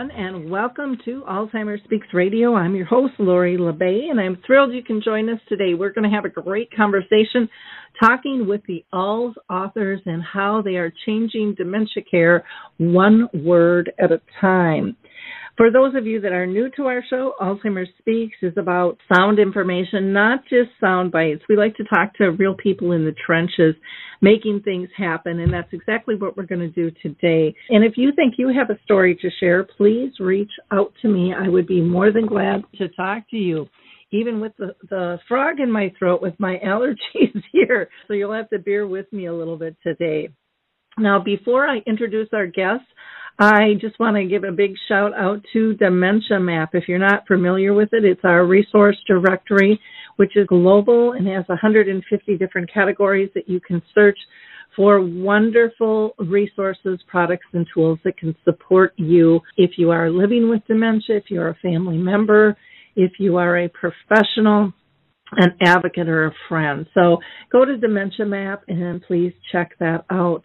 everyone, and welcome to Alzheimer's Speaks Radio. I'm your host, Lori La Bey, and I'm thrilled you can join us today. We're going to have a great conversation talking with the ALS authors and how they are changing dementia care one word at a time. For those of you that are new to our show, Alzheimer's Speaks is about sound information, not just sound bites. We like to talk to real people in the trenches, making things happen, and that's exactly what we're going to do today. And if you think you have a story to share, please reach out to me. I would be more than glad to talk to you. Even with the, the frog in my throat with my allergies here. So you'll have to bear with me a little bit today. Now, before I introduce our guests, I just want to give a big shout out to Dementia Map. If you're not familiar with it, it's our resource directory, which is global and has 150 different categories that you can search for wonderful resources, products, and tools that can support you if you are living with dementia, if you're a family member, if you are a professional, an advocate, or a friend. So go to Dementia Map and please check that out.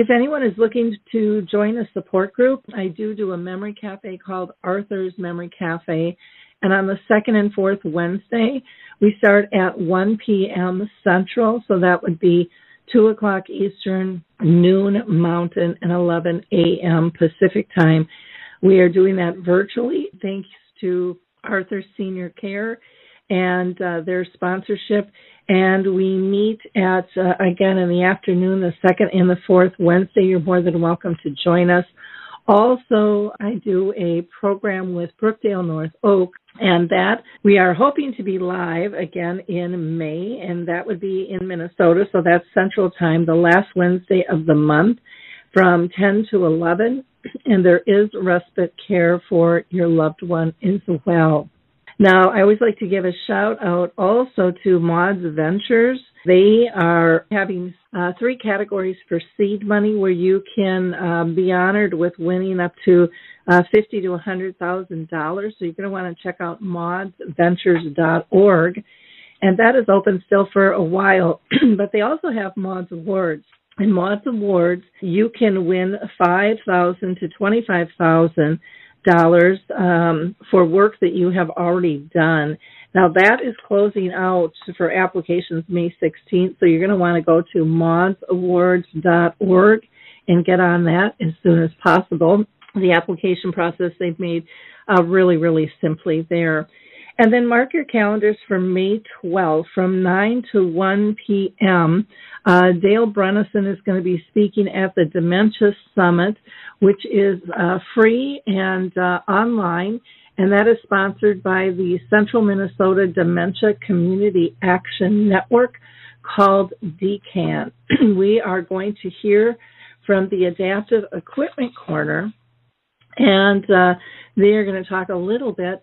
If anyone is looking to join a support group, I do do a memory cafe called Arthur's Memory Cafe. And on the second and fourth Wednesday, we start at 1 p.m. Central. So that would be 2 o'clock Eastern, noon Mountain, and 11 a.m. Pacific time. We are doing that virtually thanks to Arthur Senior Care and uh, their sponsorship. And we meet at, uh, again, in the afternoon, the second and the fourth Wednesday. You're more than welcome to join us. Also, I do a program with Brookdale North Oak, and that we are hoping to be live again in May, and that would be in Minnesota. So that's Central Time, the last Wednesday of the month from 10 to 11. And there is respite care for your loved one as well. Now, I always like to give a shout out also to Maude's Ventures. They are having uh, three categories for seed money where you can um, be honored with winning up to uh, fifty to hundred thousand dollars. So you're going to want to check out maudsventures.org, and that is open still for a while. but they also have Maude's Awards. In Maude's Awards, you can win five thousand to twenty-five thousand dollars um, for work that you have already done. Now that is closing out for applications May 16th, so you're going to want to go to maudesawards.org and get on that as soon as possible. The application process they've made uh, really, really simply there. And then mark your calendars for May 12th from 9 to 1 p.m. Uh, Dale Brennison is going to be speaking at the Dementia Summit, which is uh, free and uh, online, and that is sponsored by the Central Minnesota Dementia Community Action Network called DCAN. we are going to hear from the Adaptive Equipment Corner, and uh, they are going to talk a little bit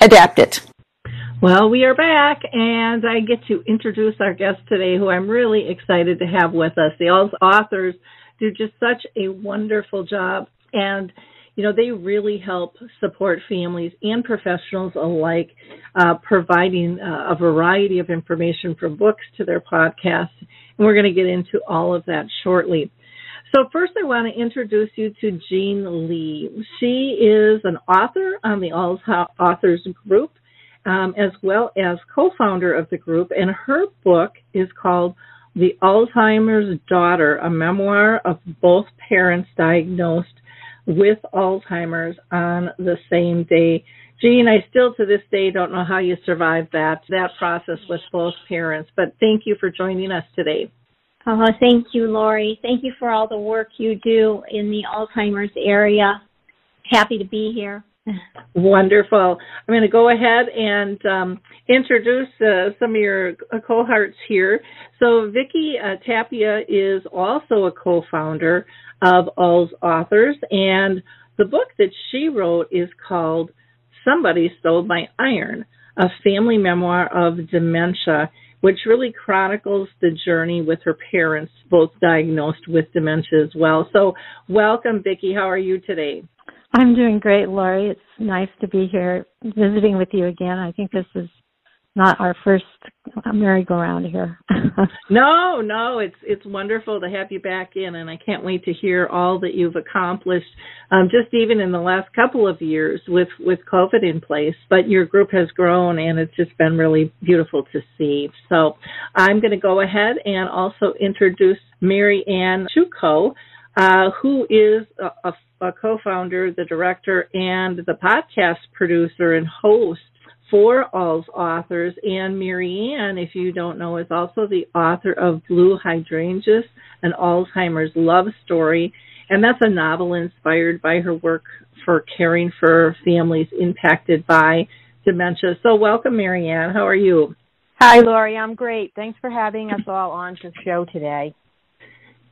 adapt it. Well, we are back, and I get to introduce our guest today, who I'm really excited to have with us. The authors do just such a wonderful job, and you know they really help support families and professionals alike, uh, providing uh, a variety of information from books to their podcasts, and we're going to get into all of that shortly. So first I want to introduce you to Jean Lee. She is an author on the All Authors Group, um, as well as co-founder of the group, and her book is called The Alzheimer's Daughter, a memoir of both parents diagnosed with Alzheimer's on the same day. Jean, I still to this day don't know how you survived that that process with both parents, but thank you for joining us today. Oh, thank you, Lori. Thank you for all the work you do in the Alzheimer's area. Happy to be here. Wonderful. I'm going to go ahead and um, introduce uh, some of your cohorts here. So, Vicki uh, Tapia is also a co-founder of All's Authors, and the book that she wrote is called "Somebody Stole My Iron: A Family Memoir of Dementia." Which really chronicles the journey with her parents, both diagnosed with dementia as well. So, welcome, Vicki. How are you today? I'm doing great, Lori. It's nice to be here visiting with you again. I think this is not our first merry-go-round here. no, no, it's it's wonderful to have you back in, and I can't wait to hear all that you've accomplished, um, just even in the last couple of years with with COVID in place. But your group has grown, and it's just been really beautiful to see. So I'm going to go ahead and also introduce Marianne Sciucco, uh, who is a, a, a co-founder, the director, and the podcast producer and host for AlzAuthors. And Marianne, if you don't know, is also the author of Blue Hydrangeas, an Alzheimer's love story. And that's a novel inspired by her work for caring for families impacted by dementia. So, welcome, Marianne. How are you? Hi, Lori. I'm great. Thanks for having us all on the show today.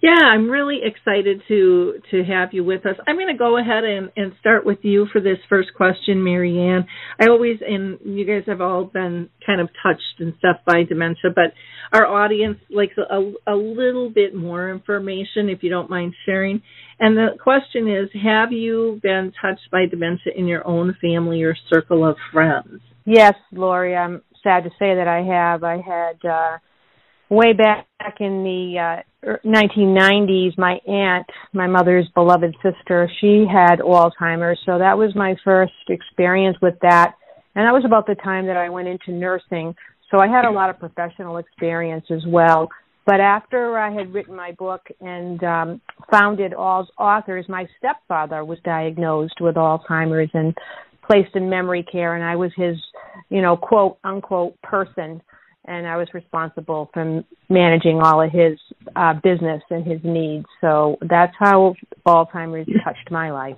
Yeah, I'm really excited to to have you with us. I'm going to go ahead and, and start with you for this first question, Marianne. I always and you guys have all been kind of touched and stuff by dementia, but our audience likes a, a little bit more information, if you don't mind sharing. And the question is, have you been touched by dementia in your own family or circle of friends? Yes, Lori. I'm sad to say that I have. I had. Uh, way back in the uh, 1990s, er, my aunt, my mother's beloved sister, she had Alzheimer's. So that was my first experience with that. And that was about the time that I went into nursing. So I had a lot of professional experience as well. But after I had written my book and um, founded All's Authors, my stepfather was diagnosed with Alzheimer's and placed in memory care, and I was his, you know, quote unquote person and I was responsible for managing all of his uh, business and his needs. So that's how Alzheimer's touched my life.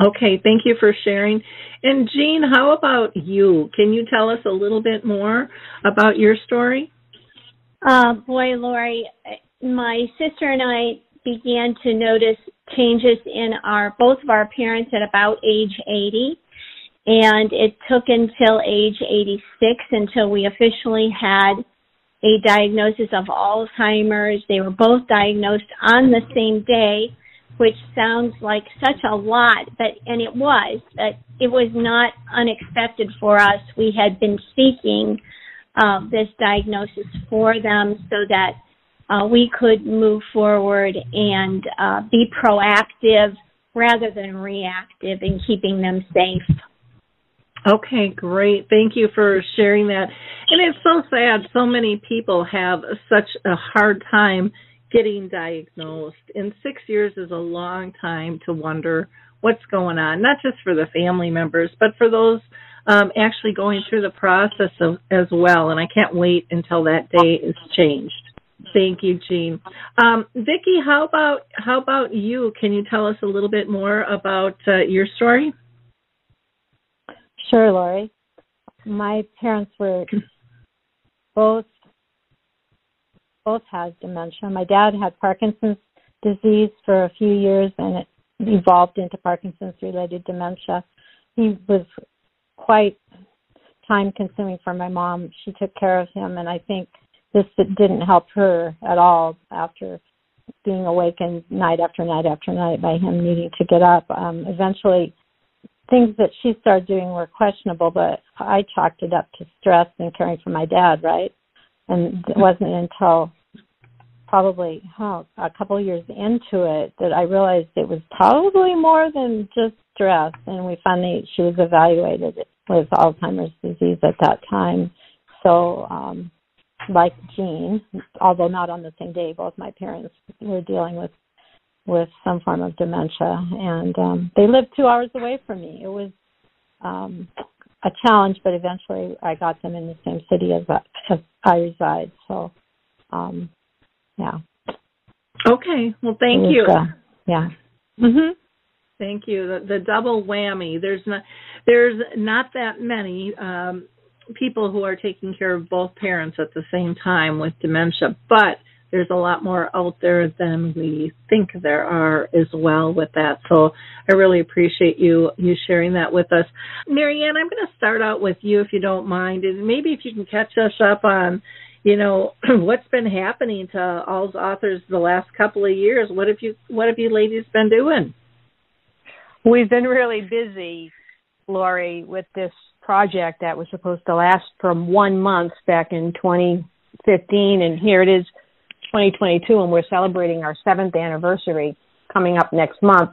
Okay, thank you for sharing. And Jean, how about you? Can you tell us a little bit more about your story? Uh, boy, Lori, my sister and I began to notice changes in our both of our parents at about age 80 and it took until age 86 until we officially had a diagnosis of Alzheimer's. They were both diagnosed on the same day, which sounds like such a lot, but and it was, but it was not unexpected for us. We had been seeking uh, this diagnosis for them so that uh, we could move forward and uh, be proactive rather than reactive in keeping them safe. Okay, great. Thank you for sharing that. And it's so sad. So many people have such a hard time getting diagnosed. And six years is a long time to wonder what's going on, not just for the family members, but for those um, actually going through the process of, as well. And I can't wait until that day is changed. Thank you, Jean. Um, Vicki, how about how about you? Can you tell us a little bit more about uh, your story? Sure, Lori. My parents were both both had dementia. My dad had Parkinson's disease for a few years, and it evolved into Parkinson's related dementia. He was quite time consuming for my mom. She took care of him, and I think this didn't help her at all after being awakened night after night after night by him needing to get up. Um, eventually, things that she started doing were questionable, but I chalked it up to stress and caring for my dad, right? And it wasn't until probably oh, a couple years into it that I realized it was probably more than just stress. And we finally, she was evaluated with Alzheimer's disease at that time. So, um, like Jean, although not on the same day, both my parents were dealing with with some form of dementia, and um, they lived two hours away from me. It was um, a challenge, but eventually I got them in the same city as, as I reside. So, um, yeah. Okay. Well, thank was, you. Uh, yeah. Mhm. Thank you. The, the double whammy. There's not there's not that many um, people who are taking care of both parents at the same time with dementia, but there's a lot more out there than we think there are as well with that. So I really appreciate you you sharing that with us. Marianne, I'm going to start out with you if you don't mind, and maybe if you can catch us up on, you know, what's been happening to all the authors the last couple of years. What have you What have you ladies been doing? We've been really busy, Lori, with this project that was supposed to last from one month back in 2015, and here it is 2022 and we're celebrating our seventh anniversary coming up next month.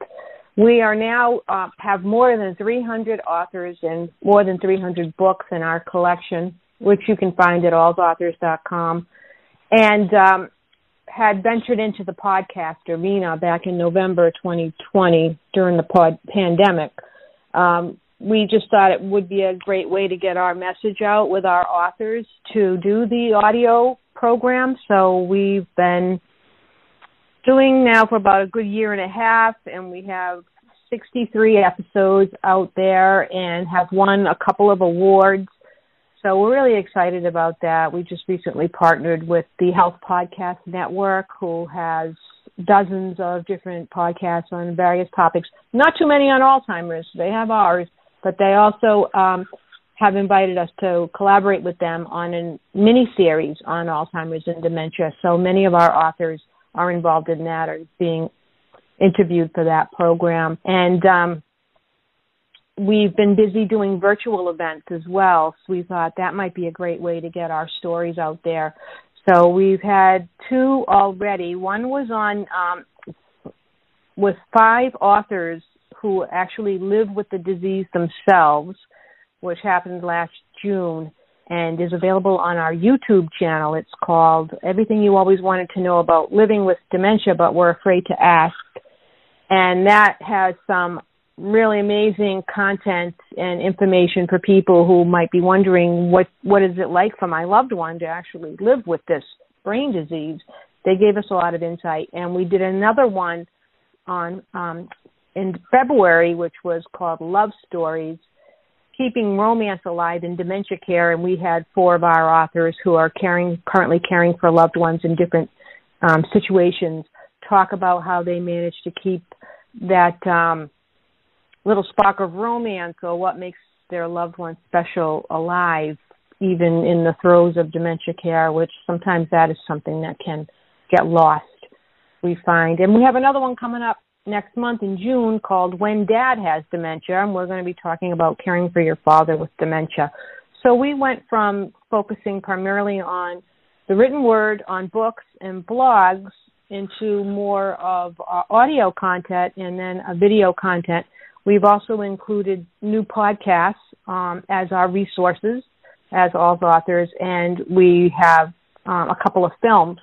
We are now uh, have more than 300 authors and more than 300 books in our collection, which you can find at AlzAuthors.com. And um, had ventured into the podcast arena back in November 2020 during the pod- pandemic. Um, we just thought it would be a great way to get our message out with our authors to do the audio program. So we've been doing now for about a good year and a half, and we have 63 episodes out there and have won a couple of awards. So we're really excited about that. We just recently partnered with the Health Podcast Network, who has dozens of different podcasts on various topics. Not too many on Alzheimer's. They have ours, but they also um, have invited us to collaborate with them on a mini series on Alzheimer's and dementia. So many of our authors are involved in that or being interviewed for that program. And um, we've been busy doing virtual events as well. So we thought that might be a great way to get our stories out there. So we've had two already. One was on um, with five authors who actually live with the disease themselves which happened last June and is available on our YouTube channel. It's called Everything You Always Wanted to Know About Living with Dementia But Were Afraid to Ask. And that has some really amazing content and information for people who might be wondering what what is it like for my loved one to actually live with this brain disease. They gave us a lot of insight and we did another one on um in February which was called Love Stories keeping romance alive in dementia care, and we had four of our authors who are caring currently caring for loved ones in different um, situations talk about how they manage to keep that um, little spark of romance or what makes their loved one special alive, even in the throes of dementia care, which sometimes that is something that can get lost. We find, and we have another one coming up next month in June called When Dad Has Dementia, and we're going to be talking about caring for your father with dementia. So we went from focusing primarily on the written word on books and blogs into more of uh, audio content and then a video content. We've also included new podcasts um, as our resources as AlzAuthors, and we have um, a couple of films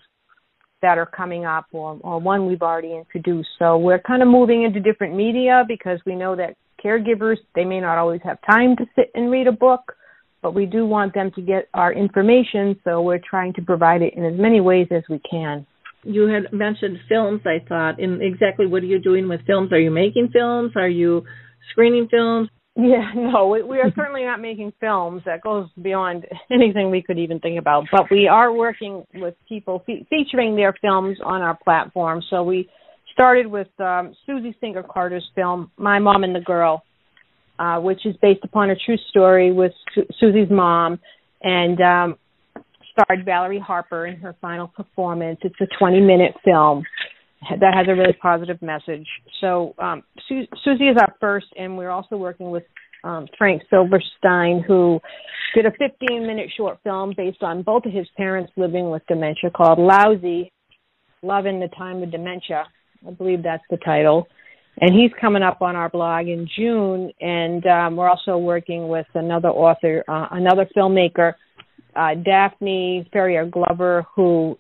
that are coming up or, or one we've already introduced. So we're kind of moving into different media because we know that caregivers, they may not always have time to sit and read a book, but we do want them to get our information, so we're trying to provide it in as many ways as we can. You had mentioned films, I thought. And exactly what are you doing with films? Are you making films? Are you screening films? Yeah, no, we, we are certainly not making films. That goes beyond anything we could even think about. But we are working with people fe- featuring their films on our platform. So we started with um, Susie Singer Carter's film, My Mom and the Girl, uh, which is based upon a true story with Su- Susie's mom, and um, starred Valerie Harper in her final performance. It's a 20 minute film that has a really positive message. So um, Su- Susie is our first, and we're also working with um, Frank Silverstein, who did a 15 minute short film based on both of his parents living with dementia called Lousy Love in the Time of Dementia. I believe that's the title. And he's coming up on our blog in June, and um, we're also working with another author, uh, another filmmaker, uh, Daphne Ferrier Glover, who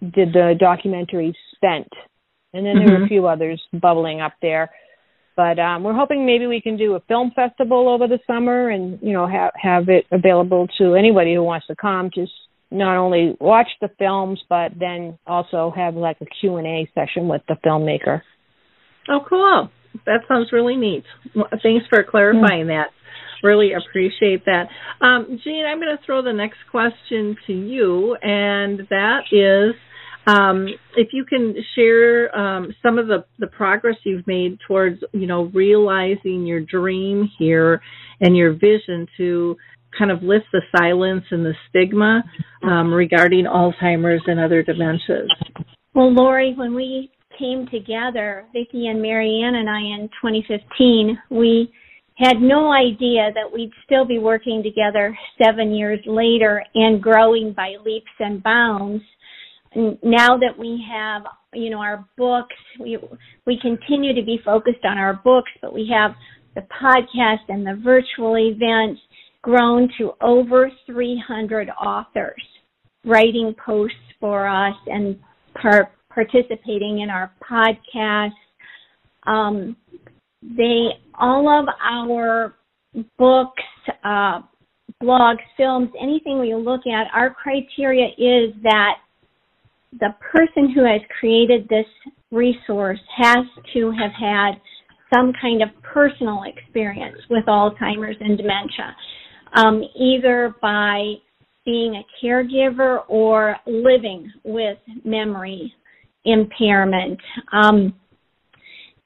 did the documentary Spent. And then there were a few others bubbling up there. But um, we're hoping maybe we can do a film festival over the summer and, you know, have have it available to anybody who wants to come. Just not only watch the films, but then also have like a Q&A session with the filmmaker. Oh, cool. That sounds really neat. Well, thanks for clarifying that. Really appreciate that. Um, Jean, I'm going to throw the next question to you, and that is um, if you can share um, some of the, the progress you've made towards, you know, realizing your dream here and your vision to kind of lift the silence and the stigma um, regarding Alzheimer's and other dementias. Well, Lori, when we came together, Vicki and Marianne and I in 2015, we had no idea that we'd still be working together seven years later and growing by leaps and bounds. Now that we have, you know, our books, we we continue to be focused on our books, but we have the podcast and the virtual events grown to over 300 authors writing posts for us and par- participating in our podcast. Um, they all of our books, uh, blogs, films, anything we look at, our criteria is that the person who has created this resource has to have had some kind of personal experience with Alzheimer's and dementia, um, either by being a caregiver or living with memory impairment. Um,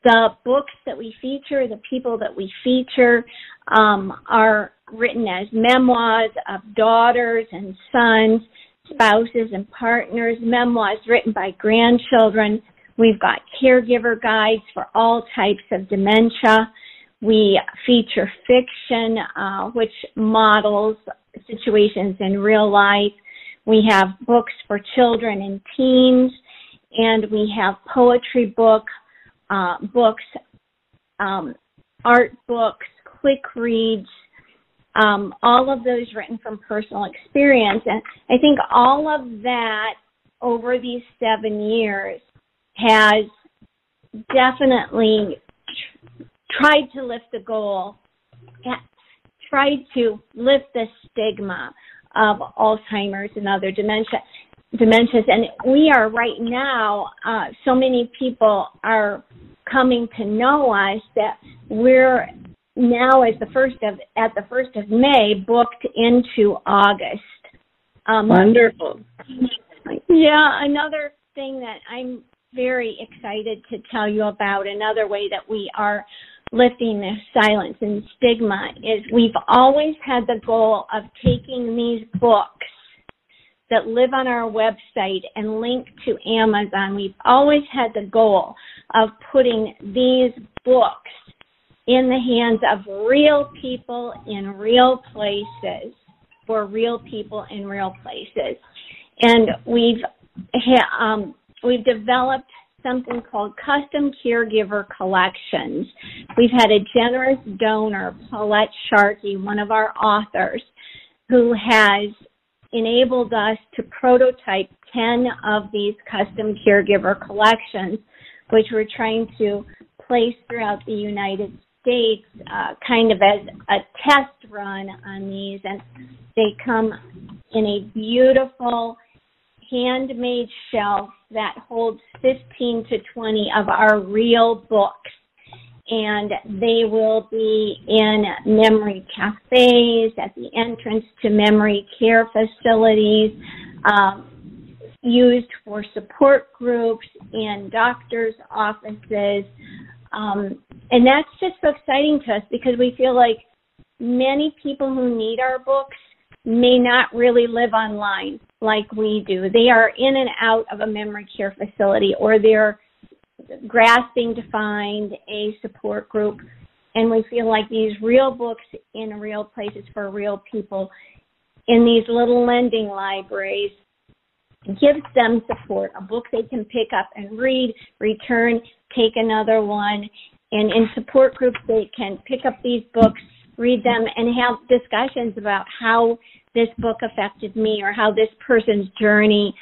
the books that we feature, the people that we feature, um, are written as memoirs of daughters and sons, spouses and partners, memoirs written by grandchildren. We've got caregiver guides for all types of dementia. We feature fiction, uh, which models situations in real life. We have books for children and teens, and we have poetry book, uh, books, um, art books, quick reads, um, all of those written from personal experience. And I think all of that over these seven years has definitely tried to lift the goal, tried to lift the stigma of Alzheimer's and other dementia dementias and we are right now uh, so many people are coming to know us that we're now as the first of at the first of May booked into August. Um, Wonderful. Yeah, another thing that I'm very excited to tell you about, another way that we are lifting the silence and stigma is we've always had the goal of taking these books that live on our website and link to Amazon. We've always had the goal of putting these books in the hands of real people in real places for real people in real places. And we've um, we've developed something called custom caregiver collections. We've had a generous donor, Paulette Sharkey, one of our authors, who has enabled us to prototype 10 of these custom caregiver collections, which we're trying to place throughout the United States, uh, kind of as a test run on these. And they come in a beautiful handmade shelf that holds 15 to 20 of our real books and they will be in memory cafes, at the entrance to memory care facilities, um, used for support groups in doctors' offices. Um, and that's just so exciting to us because we feel like many people who need our books may not really live online like we do. They are in and out of a memory care facility or they're grasping to find a support group. And we feel like these real books in real places for real people in these little lending libraries gives them support, a book they can pick up and read, return, take another one. And in support groups, they can pick up these books, read them, and have discussions about how this book affected me or how this person's journey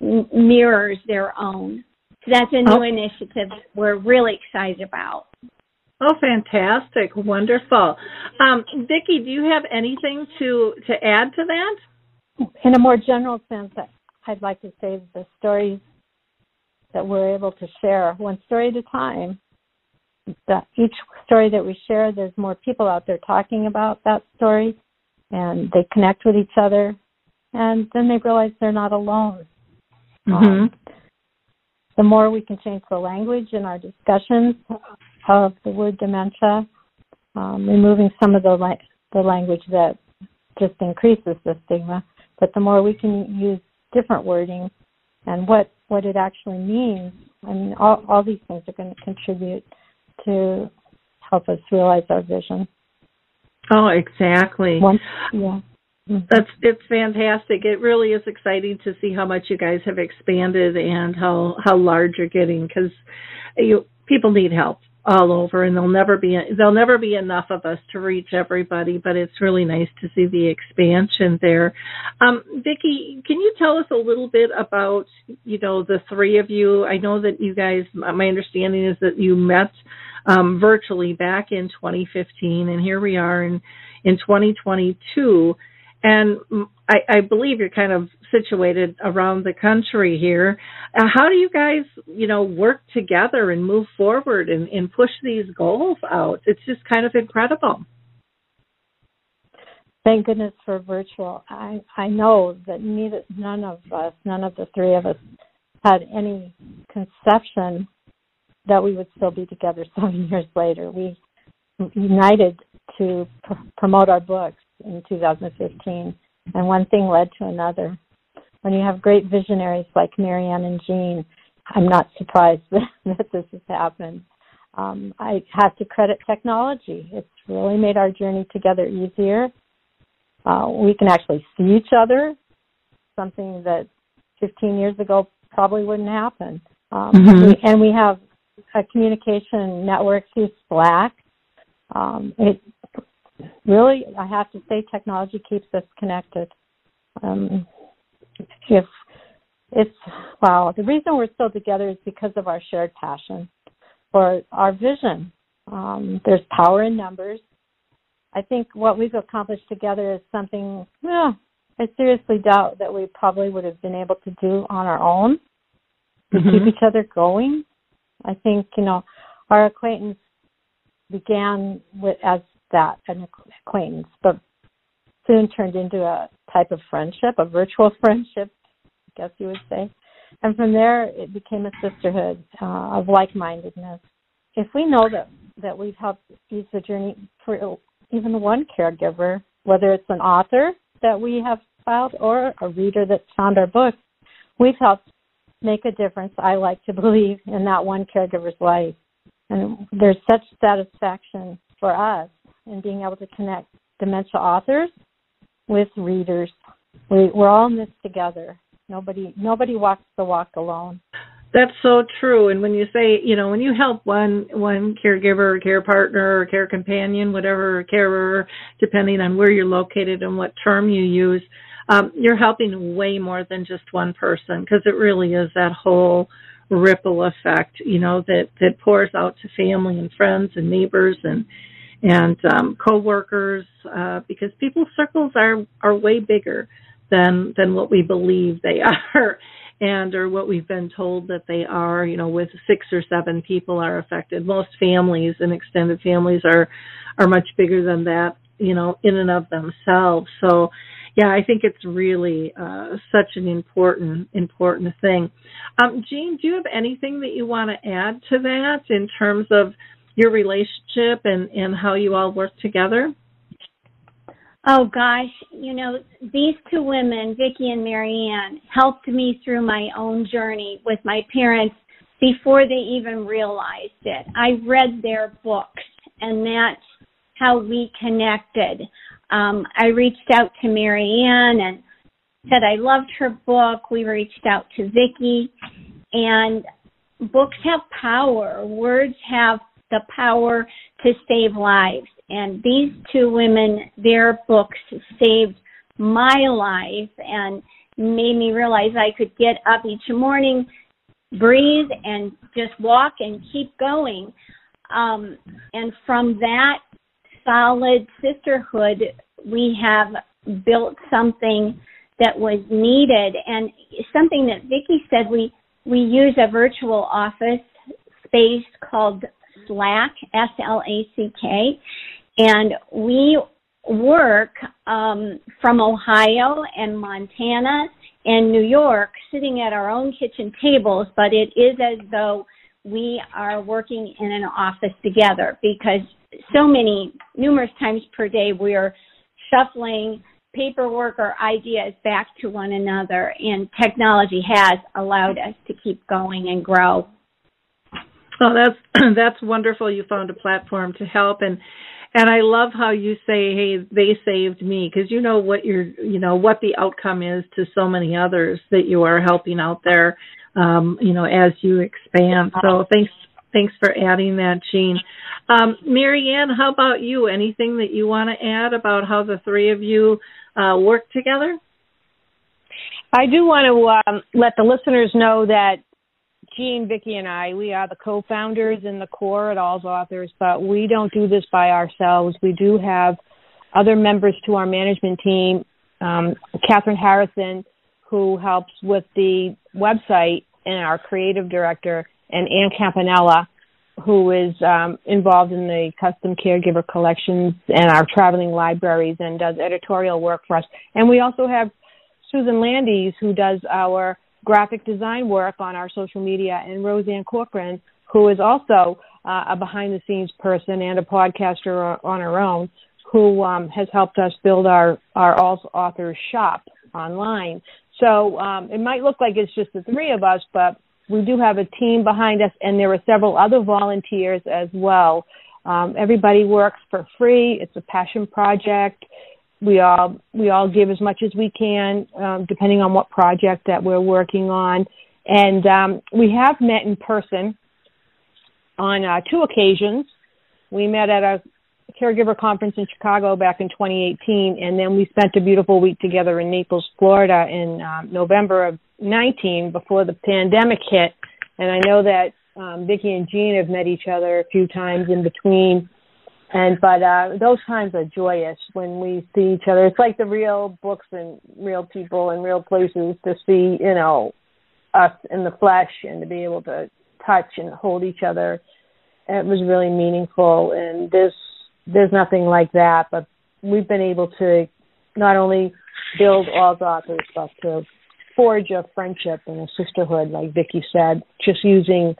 mirrors their own. So that's a new oh. initiative we're really excited about. Oh, fantastic! Wonderful. Um, Vicki, do you have anything to to add to that? In a more general sense, I'd like to say the stories that we're able to share, one story at a time. That each story that we share, there's more people out there talking about that story, and they connect with each other, and then they realize they're not alone. Mm-hmm. Um, the more we can change the language in our discussions of the word dementia, um, removing some of the la- the language that just increases the stigma, but the more we can use different wording and what what it actually means, I mean, all all these things are going to contribute to help us realize our vision. Oh, exactly. Once, yeah. Mm-hmm. That's it's fantastic. It really is exciting to see how much you guys have expanded and how how large you're getting because you people need help all over and there'll never be there'll never be enough of us to reach everybody but it's really nice to see the expansion there. Um, vicki can you tell us a little bit about you know the three of you? I know that you guys my understanding is that you met um, virtually back in 2015 and here we are in in 2022 and I, I believe you're kind of situated around the country here. Uh, how do you guys, you know, work together and move forward and, and push these goals out? It's just kind of incredible. Thank goodness for virtual. I I know that neither none of us, none of the three of us, had any conception that we would still be together seven years later. We united to pr- promote our books in 2015, and one thing led to another. When you have great visionaries like Marianne and Jean, I'm not surprised that, that this has happened. Um, I have to credit technology. It's really made our journey together easier. Uh, we can actually see each other, something that 15 years ago probably wouldn't happen. Um, mm-hmm. we, and we have a communication network through Slack. Um, it really, I have to say, technology keeps us connected. Um, if it's wow, the reason we're still together is because of our shared passion or our vision. Um, there's power in numbers. I think what we've accomplished together is something. Yeah, I seriously doubt that we probably would have been able to do on our own to mm-hmm. keep each other going. I think you know our acquaintance began with as that an acquaintance, but soon turned into a type of friendship, a virtual friendship, I guess you would say. And from there, it became a sisterhood uh, of like-mindedness. If we know that that we've helped ease the journey for even one caregiver, whether it's an author that we have filed or a reader that found our book, we've helped make a difference. I like to believe in that one caregiver's life, and there's such satisfaction for us and being able to connect dementia authors with readers. We, we're all in this together. Nobody nobody walks the walk alone. That's so true. And when you say, you know, when you help one one caregiver, or care partner, or care companion, whatever carer, depending on where you're located and what term you use, um, you're helping way more than just one person because it really is that whole ripple effect, you know, that that pours out to family and friends and neighbors and and um, coworkers uh, because people's circles are are way bigger than than what we believe they are and or what we've been told that they are. You know with six or seven people are affected. Most families and extended families are are much bigger than that you know in and of themselves. So yeah i think it's really uh such an important important thing. Um jean do you have anything that you want to add to that in terms of your relationship and and how you all work together Oh gosh, you know, these two women, Vicki and Marianne, helped me through my own journey with my parents before they even realized it. I read their books and that's how we connected. Um, I reached out to Marianne and said I loved her book. We reached out to Vicki and books have power. Words have the power to save lives. And these two women, their books saved my life and made me realize I could get up each morning, breathe, and just walk and keep going. Um, and from that solid sisterhood, we have built something that was needed and something that Vicki said we we use a virtual office space called Slack S L A C K and we work um, from Ohio and Montana and New York sitting at our own kitchen tables, but it is as though we are working in an office together because so many, numerous times per day, we are shuffling paperwork or ideas back to one another, and technology has allowed us to keep going and grow. Oh, that's that's wonderful. You found a platform to help, and and I love how you say, "Hey, they saved me," because you know what you're, you know what the outcome is to so many others that you are helping out there, um, you know, as you expand. So thanks, thanks for adding that, Jean. Um, Marianne, how about you? Anything that you want to add about how the three of you uh, work together? I do want to um, let the listeners know that Jean, Vicki, and I, we are the co-founders and the core at AlzAuthors, but we don't do this by ourselves. We do have other members to our management team. Um, Catherine Harrison, who helps with the website, and our creative director, and Ann Campanella, who is um, involved in the custom caregiver collections and our traveling libraries and does editorial work for us. And we also have Susan Landis, who does our graphic design work on our social media, and Roseanne Corcoran, who is also uh, a behind the scenes person and a podcaster on her own, who um, has helped us build our, our All Authors shop online. So um, it might look like it's just the three of us, but we do have a team behind us, and there are several other volunteers as well. Um, everybody works for free. It's a passion project we all we all give as much as we can, um, depending on what project that we're working on. And um, we have met in person on uh, two occasions. We met at a caregiver conference in Chicago back in 2018, and then we spent a beautiful week together in Naples, Florida, in um, November of 19 before the pandemic hit. And I know that um, Vicki and Jean have met each other a few times in between and but uh those times are joyous when we see each other. It's like the real books and real people and real places to see you know us in the flesh and to be able to touch and hold each other. It was really meaningful and there's there's nothing like that. But we've been able to not only build all the authors but to forge a friendship and a sisterhood like vicki said just using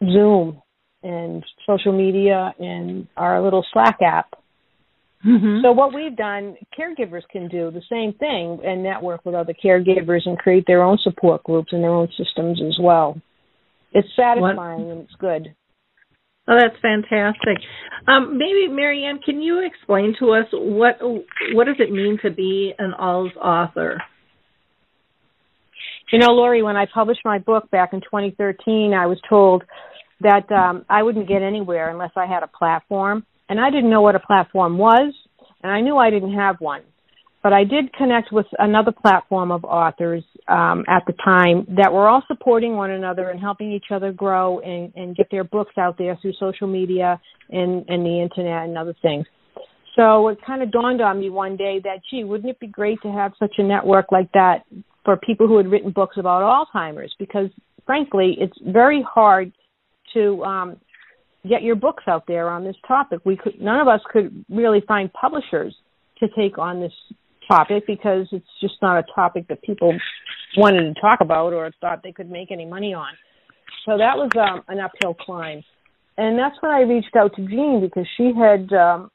zoom and social media and our little Slack app. Mm-hmm. So what we've done, caregivers can do the same thing and network with other caregivers and create their own support groups and their own systems as well. It's satisfying what? and it's good. Oh, that's fantastic. Um, maybe Marianne, can you explain to us what what does it mean to be an AlzAuthor? You know, Lori, when I published my book back in 2013, I was told that um, I wouldn't get anywhere unless I had a platform. And I didn't know what a platform was, and I knew I didn't have one. but I did connect with another platform of authors um, at the time that were all supporting one another and helping each other grow and, and get their books out there through social media and, and the internet and other things. So it kind of dawned on me one day that, gee, wouldn't it be great to have such a network like that for people who had written books about Alzheimer's? Because frankly, it's very hard to um, get your books out there on this topic. We could, none of us could really find publishers to take on this topic because it's just not a topic that people wanted to talk about or thought they could make any money on. So that was um, an uphill climb. And that's when I reached out to Jean because she had um,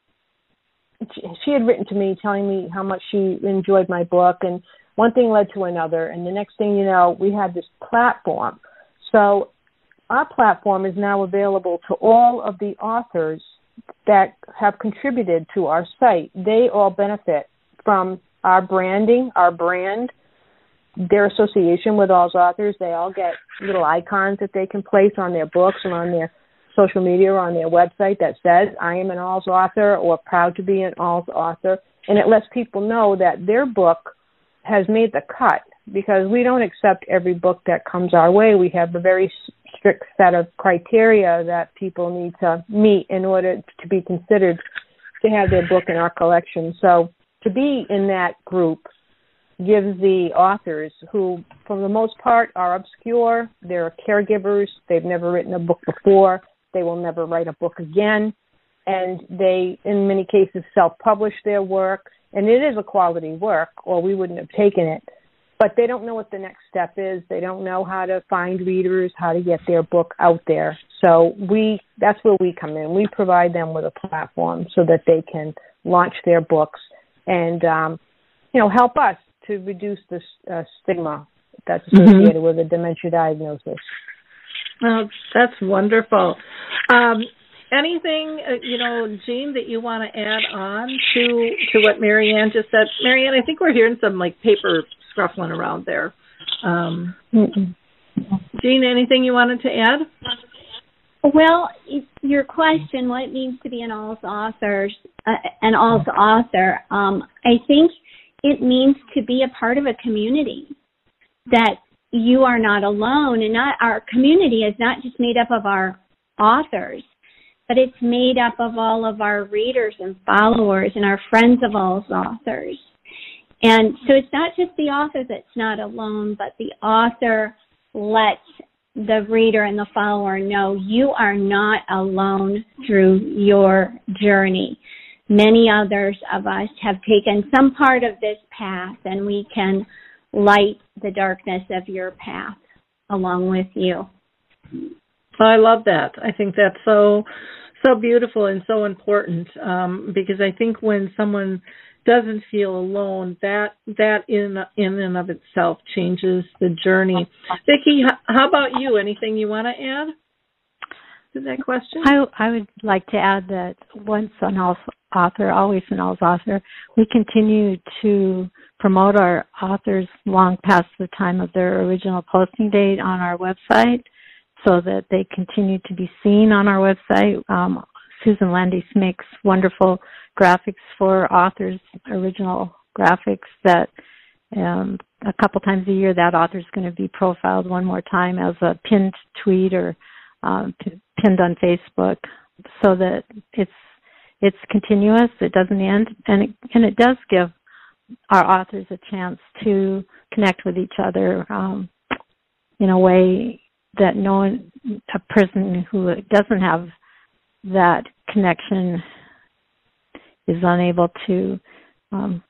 she had written to me telling me how much she enjoyed my book and one thing led to another and the next thing you know we had this platform so our platform is now available to all of the authors that have contributed to our site they all benefit from our branding, our brand, their association with AlzAuthors. They all get little icons that they can place on their books and on their social media or on their website that says, I am an AlzAuthor or proud to be an AlzAuthor. And it lets people know that their book has made the cut because we don't accept every book that comes our way. We have a very strict set of criteria that people need to meet in order to be considered to have their book in our collection. So to be in that group gives the authors who for the most part are obscure they're caregivers they've never written a book before they will never write a book again and they in many cases self publish their work and it is a quality work or we wouldn't have taken it but they don't know what the next step is they don't know how to find readers how to get their book out there so we that's where we come in we provide them with a platform so that they can launch their books and um, you know help us to reduce the uh, stigma that's mm-hmm. associated mm-hmm. with a dementia diagnosis. Well, that's wonderful. Um, anything uh, you know, Jean, that you want to add on to to what Marianne just said? Marianne, I think we're hearing some like paper scruffling around there. Um, Jean, anything you wanted to add? Well, your question, what it means to be an AlzAuthor, uh, an AlzAuthor, um, I think it means to be a part of a community that you are not alone and not our community is not just made up of our authors, but it's made up of all of our readers and followers and our friends of AlzAuthors. And so it's not just the author that's not alone, but the author lets the reader and the follower know you are not alone through your journey. Many others of us have taken some part of this path and we can light the darkness of your path along with you. I love that. I think that's so so beautiful and so important um, because I think when someone doesn't feel alone, that that in in and of itself changes the journey. Vicki, how about you? Anything you want to add to that question? I I would like to add that once an author, always an author. We continue to promote our authors long past the time of their original posting date on our website, so that they continue to be seen on our website. Um, Susan Landis makes wonderful graphics for authors, original graphics that um, a couple times a year that author is going to be profiled one more time as a pinned tweet or um, p- pinned on Facebook, so that it's it's continuous. It doesn't end, and it, and it does give our authors a chance to connect with each other um, in a way that no one, a person who doesn't have that connection is unable to um,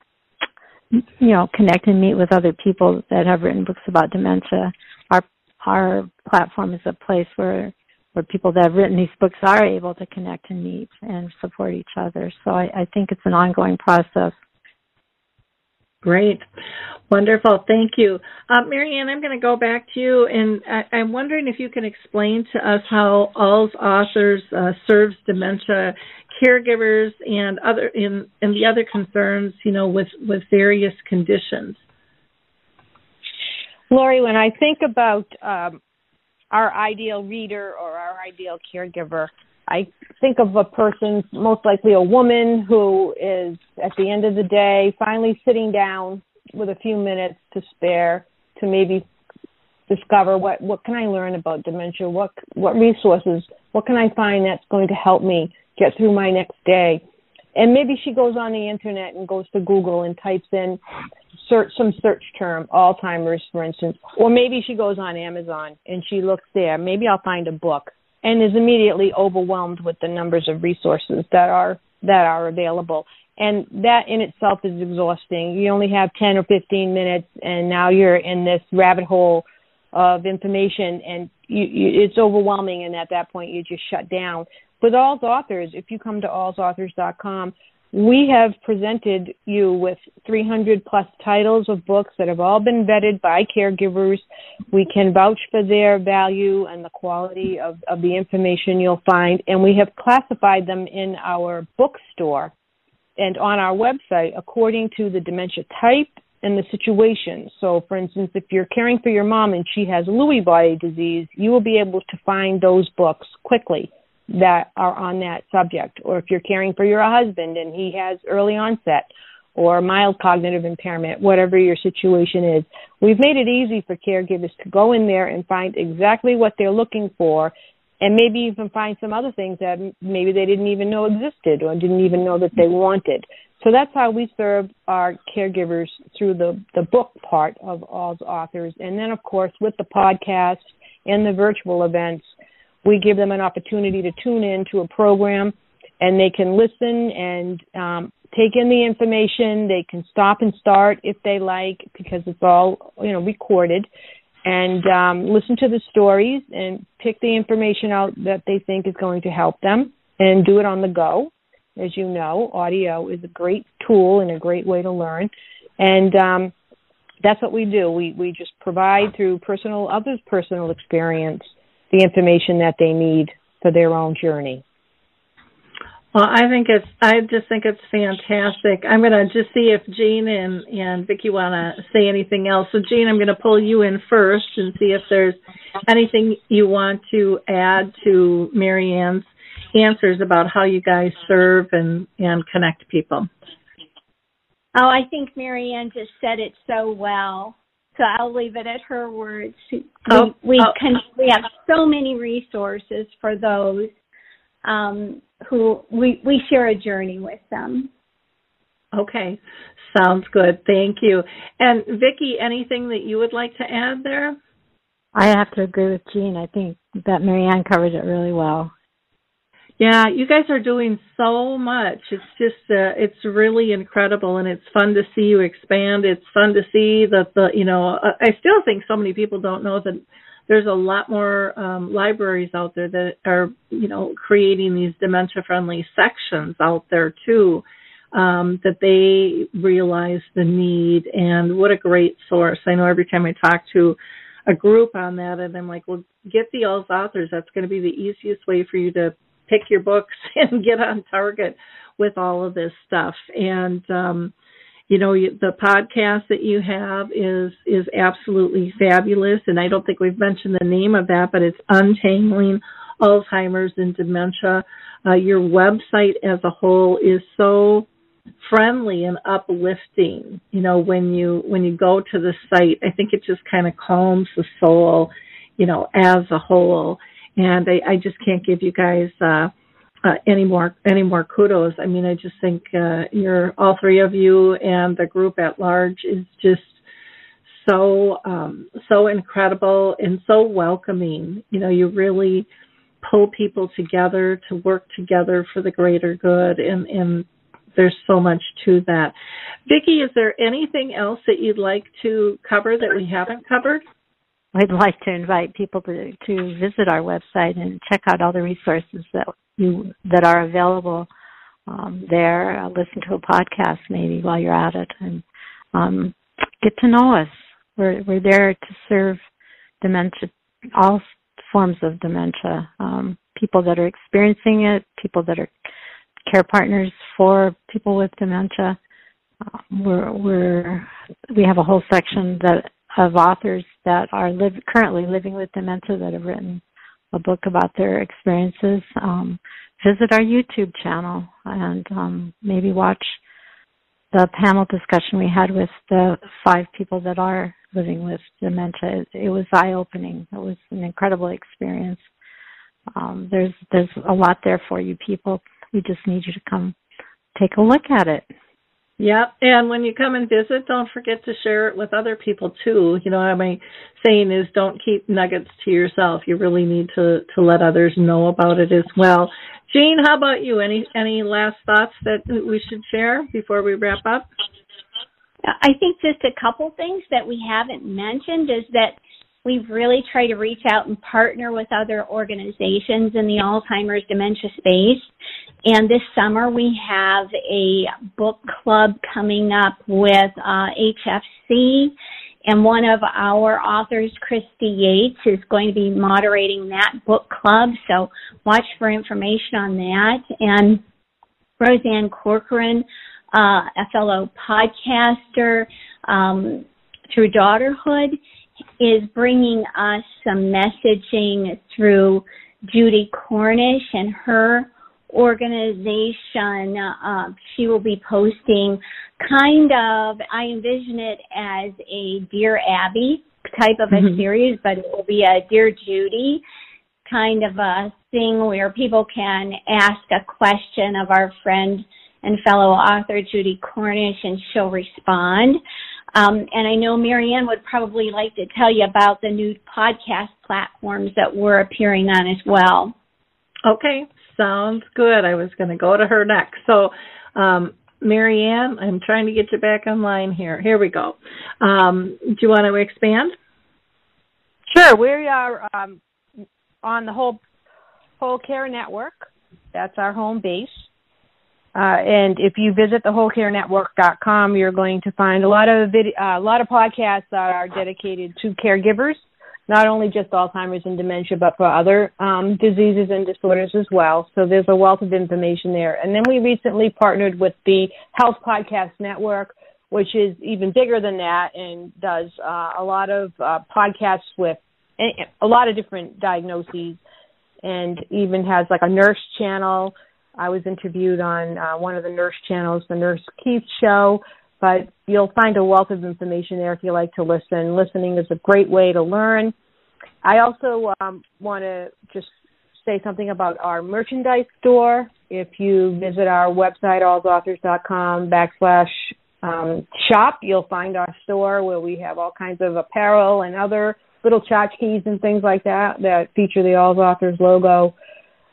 you know connect and meet with other people that have written books about dementia. Our our platform is a place where where people that have written these books are able to connect and meet and support each other. So i, I think it's an ongoing process. Great. Wonderful. Thank you. Uh, Marianne, I'm going to go back to you, and I, am wondering if you can explain to us how AlzAuthors uh, serves dementia caregivers and other in, and the other concerns, you know, with, with various conditions. Lori, when I think about um, our ideal reader or our ideal caregiver, I think of a person, most likely a woman, who is at the end of the day finally sitting down with a few minutes to spare to maybe discover what what can I learn about dementia, what what resources, what can I find that's going to help me get through my next day. And maybe she goes on the internet and goes to Google and types in search some search term, Alzheimer's, for instance, or maybe she goes on Amazon and she looks there. Maybe I'll find a book and is immediately overwhelmed with the numbers of resources that are that are available. And that in itself is exhausting. You only have 10 or 15 minutes and now you're in this rabbit hole of information and you, you, it's overwhelming and at that point you just shut down. With AlzAuthors, if you come to AlzAuthors.com, we have presented you with 300 plus titles of books that have all been vetted by caregivers. We can vouch for their value and the quality of, of the information you'll find, and we have classified them in our bookstore and on our website according to the dementia type and the situation. So, for instance, if you're caring for your mom and she has Lewy body disease, you will be able to find those books quickly that are on that subject. Or if you're caring for your husband and he has early onset or mild cognitive impairment, whatever your situation is, we've made it easy for caregivers to go in there and find exactly what they're looking for and maybe even find some other things that maybe they didn't even know existed or didn't even know that they wanted. So that's how we serve our caregivers through the, the book part of AlzAuthors. And then, of course, with the podcast and the virtual events, we give them an opportunity to tune in to a program and they can listen and um, take in the information. They can stop and start if they like because it's all you know recorded, and um, listen to the stories and pick the information out that they think is going to help them and do it on the go. As you know, audio is a great tool and a great way to learn, and um, that's what we do. We we just provide through personal others' personal experience the information that they need for their own journey. Well, I think it's. I just think it's fantastic. I'm going to just see if Jean and and Vicki want to say anything else. So, Jean, I'm going to pull you in first and see if there's anything you want to add to Marianne's answers about how you guys serve and and connect people. Oh, I think Marianne just said it so well. So I'll leave it at her words. Oh, we we, oh. can, we have so many resources for those um, who we we share a journey with them. Okay, sounds good. Thank you. And Vicki, anything that you would like to add there? I have to agree with Jean. I think that Marianne covered it really well. Yeah, you guys are doing so much. It's just uh, it's really incredible and it's fun to see you expand. It's fun to see that the you know uh, I still think so many people don't know that there's a lot more um, libraries out there that are you know creating these dementia friendly sections out there too. Um, that they realize the need and what a great source. I know every time I talk to a group on that and I'm like, well, get the AlzAuthors. That's going to be the easiest way for you to pick your books and get on target with all of this stuff. And um, you know, the podcast that you have is is absolutely fabulous. And I don't think we've mentioned the name of that, but it's Untangling Alzheimer's and Dementia. Uh, your website as a whole is so friendly and uplifting you know when you when you go to the site i think it just kind of calms the soul you know as a whole and I, I just can't give you guys uh, uh, any more any more kudos. I mean, I just think uh, you're all three of you and the group at large is just so um, so incredible and so welcoming. You know, you really pull people together to work together for the greater good, and and there's so much to that. Vicki, is there anything else that you'd like to cover that we haven't covered? I'd like to invite people to to visit our website and check out all the resources that you that are available um, there. Uh, listen to a podcast maybe while you're at it, and um, get to know us. We're we're there to serve dementia, all forms of dementia. Um, people that are experiencing it, people that are care partners for people with dementia. Uh, we're we're we have a whole section that of authors that are live, currently living with dementia that have written a book about their experiences, um, visit our YouTube channel and um, maybe watch the panel discussion we had with the five people that are living with dementia. It, it was eye opening. It was an incredible experience. Um, there's there's a lot there for you people. We just need you to come take a look at it. Yep. And when you come and visit, don't forget to share it with other people too. You know, my saying is don't keep nuggets to yourself. You really need to, to let others know about it as well. Jean, how about you? Any any last thoughts that we should share before we wrap up? I think just a couple things that we haven't mentioned is that we've really tried to reach out and partner with other organizations in the Alzheimer's dementia space. And this summer we have a book club coming up with uh, HFC. And one of our authors, Christy Yates, is going to be moderating that book club. So watch for information on that. And Roseanne Corcoran, uh, a fellow podcaster um, through Daughterhood, is bringing us some messaging through Judy Cornish and her organization. Uh, she will be posting kind of, I envision it as a Dear Abby type of a mm-hmm. series, but it will be a Dear Judy kind of a thing where people can ask a question of our friend and fellow author Judy Cornish and she'll respond. Um, and I know Marianne would probably like to tell you about the new podcast platforms that we're appearing on as well. Okay, sounds good. I was going to go to her next. So, um, Marianne, I'm trying to get you back online here. Here we go. Um, do you want to expand? Sure. We are um, on the whole Whole Care Network. That's our home base. Uh, and if you visit the wholecarenetwork.com, you're going to find a lot of uh, a lot of podcasts that are dedicated to caregivers, not only just Alzheimer's and dementia, but for other um, diseases and disorders as well. So there's a wealth of information there. And then we recently partnered with the Health Podcast Network, which is even bigger than that and does uh, a lot of uh, podcasts with a lot of different diagnoses, and even has like a nurse channel I was interviewed on uh, one of the nurse channels, the Nurse Keith Show. But you'll find a wealth of information there if you like to listen. Listening is a great way to learn. I also um, want to just say something about our merchandise store. If you visit our website, AlzAuthors.com backslash um, shop, you'll find our store where we have all kinds of apparel and other little tchotchkes and things like that that feature the AlzAuthors logo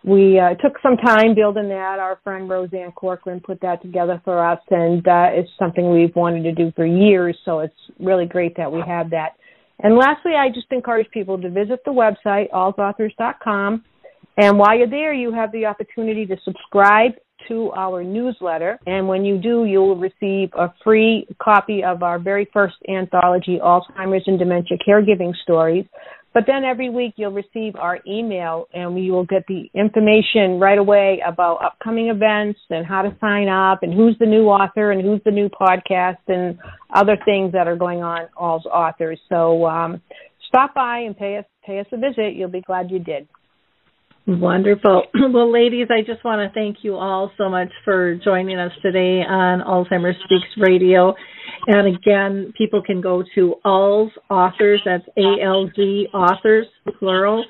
we uh, took some time building that. Our friend Roseanne Corcoran put that together for us, and uh, it's something we've wanted to do for years. So it's really great that we have that. And lastly, I just encourage people to visit the website AlzAuthors.com, and while you're there, you have the opportunity to subscribe to our newsletter. And when you do, you'll receive a free copy of our very first anthology, Alzheimer's and Dementia Caregiving Stories, but then every week you'll receive our email and we will get the information right away about upcoming events and how to sign up and who's the new author and who's the new podcast and other things that are going on all authors. So um, stop by and pay us pay us a visit. You'll be glad you did. Wonderful. Well, ladies, I just want to thank you all so much for joining us today on Alzheimer's Speaks Radio. And again, people can go to Alz Authors, that's A-L-Z Authors, plural,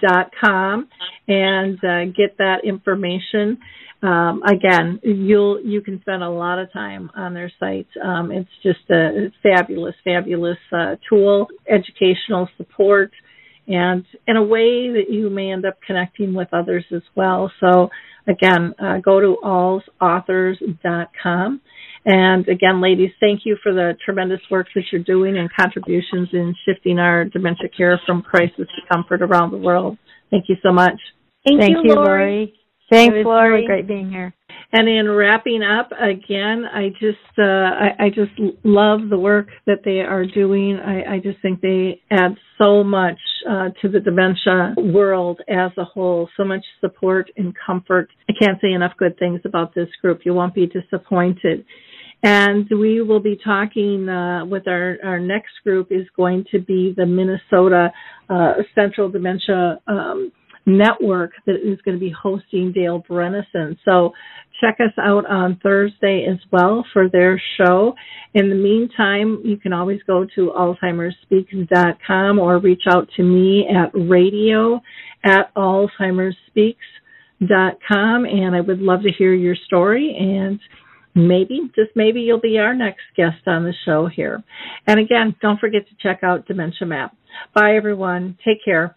dot com, and uh, get that information. Um, again, you'll you can spend a lot of time on their site. Um, it's just a fabulous, fabulous uh, tool, educational support and in a way that you may end up connecting with others as well. So again, uh, go to AlzAuthors.com. And again, ladies, thank you for the tremendous work that you're doing and contributions in shifting our dementia care from crisis to comfort around the world. Thank you so much. Thank, thank you, Lori. Thanks, Lori. Really great being here. And in wrapping up, again, I just uh, I, I, just love the work that they are doing. I, I just think they add so much uh, to the dementia world as a whole. So much support and comfort. I can't say enough good things about this group. You won't be disappointed. And we will be talking uh, with our, our next group is going to be the Minnesota uh, Central Dementia um, network that is going to be hosting Dale Brenneson. So check us out on Thursday as well for their show. In the meantime, you can always go to alzheimersspeaks.com or reach out to me at radio at alzheimersspeaks.com and I would love to hear your story and maybe, just maybe you'll be our next guest on the show here. And again, don't forget to check out Dementia Map. Bye everyone. Take care.